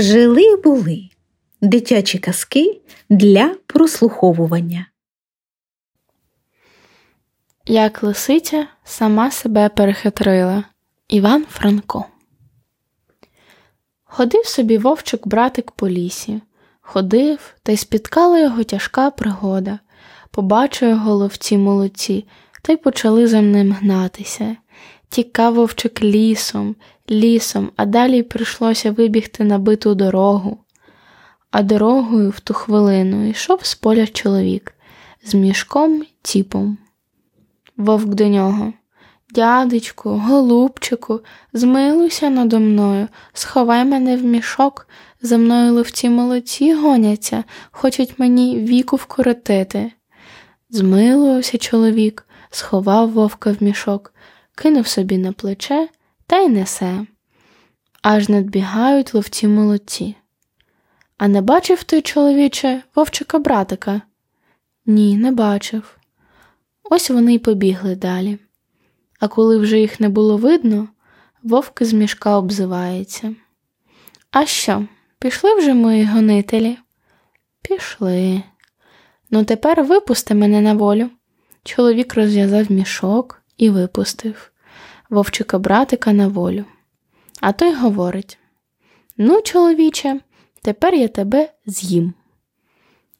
Жили були дитячі казки для прослуховування. Як лисиця сама себе перехитрила Іван Франко. Ходив собі вовчик братик по лісі, ходив, та й спіткала його тяжка пригода. Побачив його ловці молодці, та й почали за ним гнатися. Тікав вовчик лісом, лісом, а далі прийшлося вибігти на биту дорогу. А дорогою в ту хвилину йшов з поля чоловік з мішком ціпом. Вовк до нього. Дядечку, голубчику, змилуйся надо мною, сховай мене в мішок, за мною ловці молодці гоняться, хочуть мені віку вкоротити. Змилувався чоловік, сховав вовка в мішок, кинув собі на плече та й несе. Аж надбігають ловці молодці. А не бачив той чоловіче вовчика братика? Ні, не бачив. Ось вони й побігли далі. А коли вже їх не було видно, вовк з мішка обзивається. А що, пішли вже мої гонителі? Пішли. Ну, тепер випусти мене на волю. Чоловік розв'язав мішок і випустив вовчика братика на волю. А той говорить: Ну, чоловіче, тепер я тебе з'їм.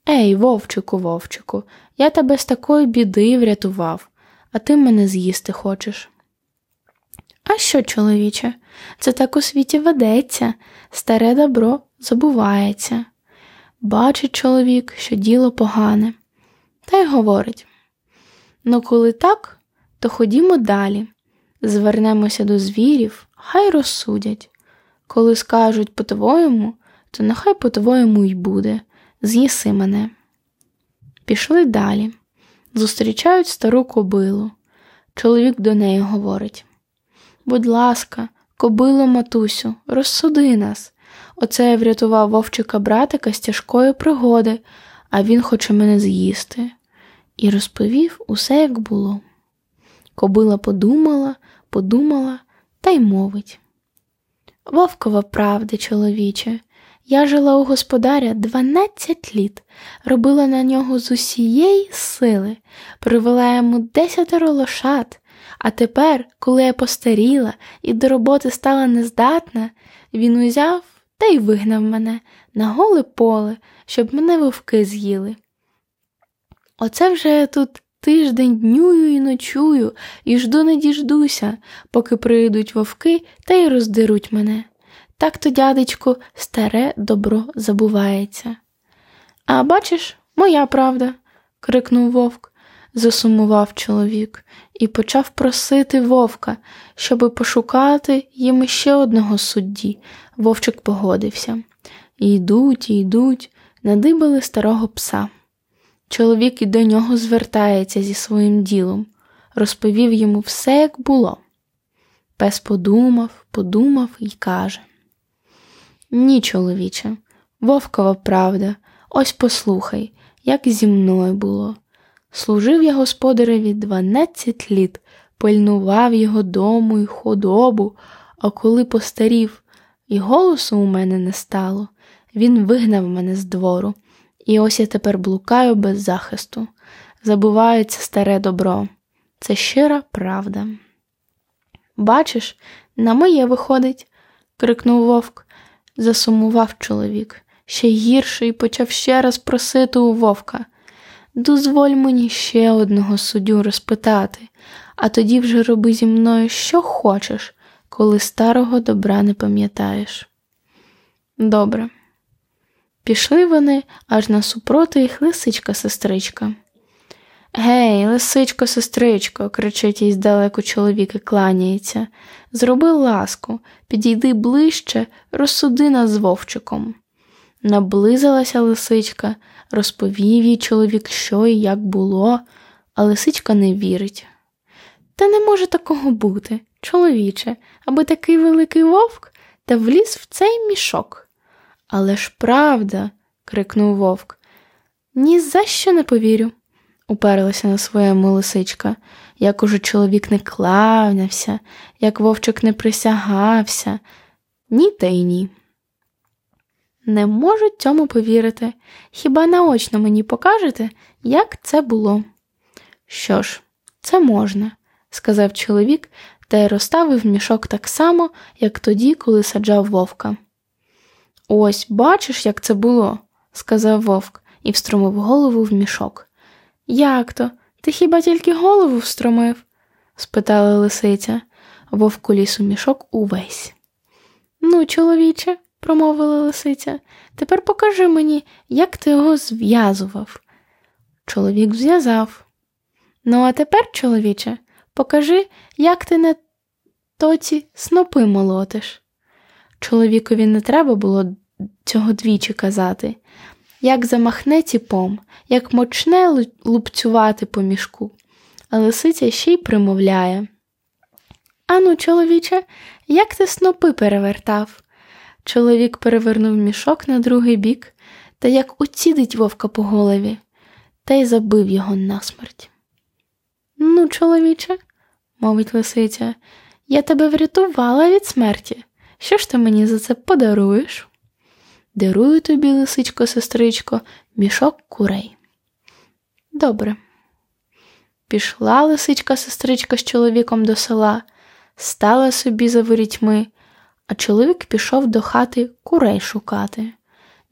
Ей, вовчику, вовчику, я тебе з такої біди врятував, а ти мене з'їсти хочеш. А що, чоловіче, це так у світі ведеться, старе добро забувається. Бачить чоловік, що діло погане, та й говорить: Ну, коли так, то ходімо далі, звернемося до звірів, хай розсудять. Коли скажуть по-твоєму, то нехай по-твоєму й буде, з'їси мене. Пішли далі. Зустрічають стару кобилу. Чоловік до неї говорить: Будь ласка, кобило матусю, розсуди нас. Оце я врятував вовчика братика з тяжкої пригоди, а він хоче мене з'їсти. І розповів усе, як було. Кобила подумала, подумала та й мовить. Вовкова правда, чоловіче, я жила у господаря 12 літ, робила на нього з усієї сили, привела йому десятеро лошад, а тепер, коли я постаріла і до роботи стала нездатна, він узяв та й вигнав мене на голе поле, щоб мене вовки з'їли. Оце вже тут тиждень днюю і ночую, і жду не діждуся, поки прийдуть вовки та й роздеруть мене. Так то, дядечку, старе добро забувається. А бачиш, моя правда, крикнув вовк, засумував чоловік і почав просити вовка, щоби пошукати їм ще одного судді. Вовчик погодився. І йдуть, і йдуть, надибали старого пса. Чоловік і до нього звертається зі своїм ділом, розповів йому все, як було. Пес подумав, подумав і каже ні, чоловіче, вовкова правда, ось послухай, як зі мною було. Служив я господареві дванадцять літ, пильнував його дому й худобу, а коли постарів, і голосу у мене не стало, він вигнав мене з двору, і ось я тепер блукаю без захисту. Забувається старе добро. Це щира правда. Бачиш, на моє виходить, крикнув вовк засумував чоловік, ще гірше і почав ще раз просити у вовка. Дозволь мені ще одного суддю розпитати, а тоді вже роби зі мною що хочеш, коли старого добра не пам'ятаєш. Добре. Пішли вони аж насупроти їх лисичка сестричка. Гей, лисичко, сестричко, кричить їй здалеку чоловік і кланяється. Зроби ласку, підійди ближче, розсуди нас з вовчиком. Наблизилася лисичка, розповів їй чоловік, що і як було, а лисичка не вірить. Та не може такого бути, чоловіче, аби такий великий вовк та вліз в цей мішок. Але ж правда, крикнув вовк, ні за що не повірю уперлася на своєму лисичка, як уже чоловік не клавнявся, як вовчик не присягався, ні та й ні. Не можу цьому повірити. Хіба наочно мені покажете, як це було? Що ж, це можна, сказав чоловік та й розставив мішок так само, як тоді, коли саджав вовка. Ось бачиш, як це було, сказав вовк і встромив голову в мішок. Як то? Ти хіба тільки голову встромив? спитала лисиця. Вовк уліз у мішок увесь. Ну, чоловіче, промовила лисиця, тепер покажи мені, як ти його зв'язував. Чоловік зв'язав. Ну, а тепер, чоловіче, покажи, як ти на тоці снопи молотиш. Чоловікові не треба було цього двічі казати, як замахне ціпом, як мочне лупцювати по мішку, а лисиця ще й примовляє. Ану, чоловіче, як ти снопи перевертав? Чоловік перевернув мішок на другий бік та як уцідить вовка по голові, та й забив його насмерть. Ну, чоловіче, мовить лисиця, я тебе врятувала від смерті. Що ж ти мені за це подаруєш? Дарую тобі, лисичко, сестричко, мішок курей. Добре. Пішла лисичка сестричка з чоловіком до села, стала собі за ворітьми, а чоловік пішов до хати курей шукати.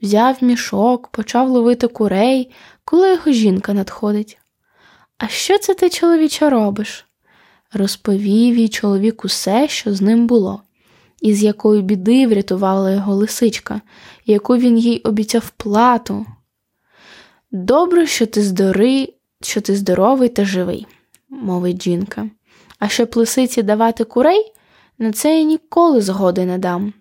Взяв мішок, почав ловити курей, коли його жінка надходить. А що це ти, чоловіче, робиш? Розповів їй чоловік усе, що з ним було, і з якої біди врятувала його лисичка, яку він їй обіцяв плату. Добре, що ти здори, що ти здоровий та живий, мовить жінка. А щоб лисиці давати курей, на це я ніколи згоди не дам.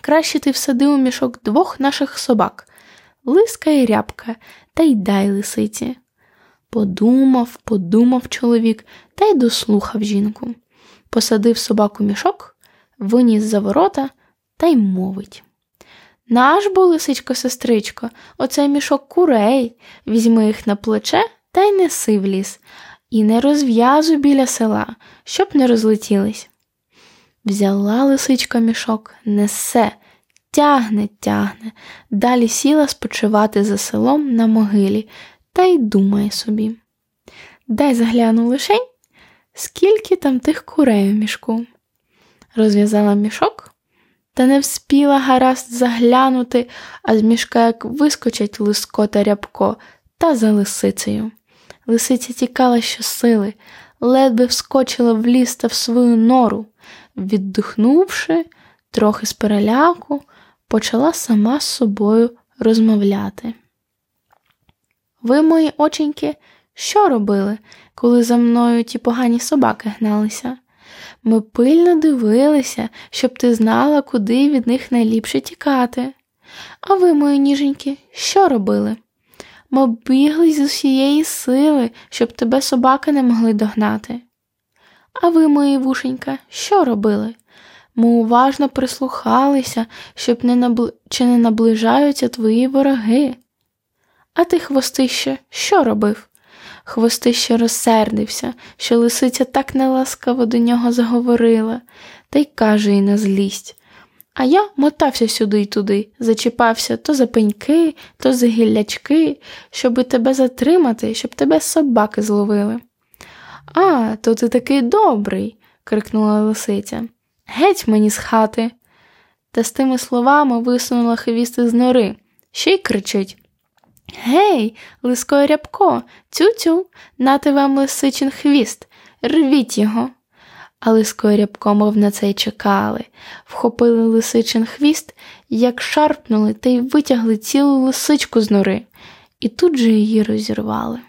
Краще ти всади у мішок двох наших собак, лиска і рябка, та й дай лисиці. Подумав, подумав чоловік та й дослухав жінку. Посадив собаку мішок, виніс за ворота та й мовить. Наш бо, лисичко, сестричко, оцей мішок курей, візьми їх на плече та й неси в ліс, і не розв'язуй біля села, щоб не розлетілись. Взяла лисичка мішок, несе, тягне, тягне, далі сіла спочивати за селом на могилі та й думає собі. Дай загляну лишень, скільки там тих курей у мішку. Розв'язала мішок, та не вспіла гаразд заглянути, а з мішка як вискочить лиско та рябко та за лисицею. Лисиця тікала щосили, ледве вскочила в ліс та в свою нору, віддихнувши, трохи з переляку, почала сама з собою розмовляти. Ви, мої оченьки, що робили, коли за мною ті погані собаки гналися? Ми пильно дивилися, щоб ти знала, куди від них найліпше тікати. А ви, мої ніженьки, що робили? Ми бігли з усієї сили, щоб тебе собаки не могли догнати. А ви, мої вушенька, що робили? Ми уважно прислухалися, щоб не набли... чи не наближаються твої вороги. А ти, хвостище, що робив? Хвостище розсердився, що лисиця так неласкаво до нього заговорила, та й каже їй на злість. А я мотався сюди й туди, зачіпався то за пеньки, то за гіллячки, щоби тебе затримати, щоб тебе собаки зловили. А, то ти такий добрий, крикнула лисиця. Геть мені з хати. Та з тими словами висунула хвіст із нори, ще й кричить Гей, лиско рябко, цю-цю, нати вам лисичин хвіст, рвіть його. А лиско рябко, мов на це й чекали, вхопили лисичин хвіст, як шарпнули та й витягли цілу лисичку з нори, і тут же її розірвали.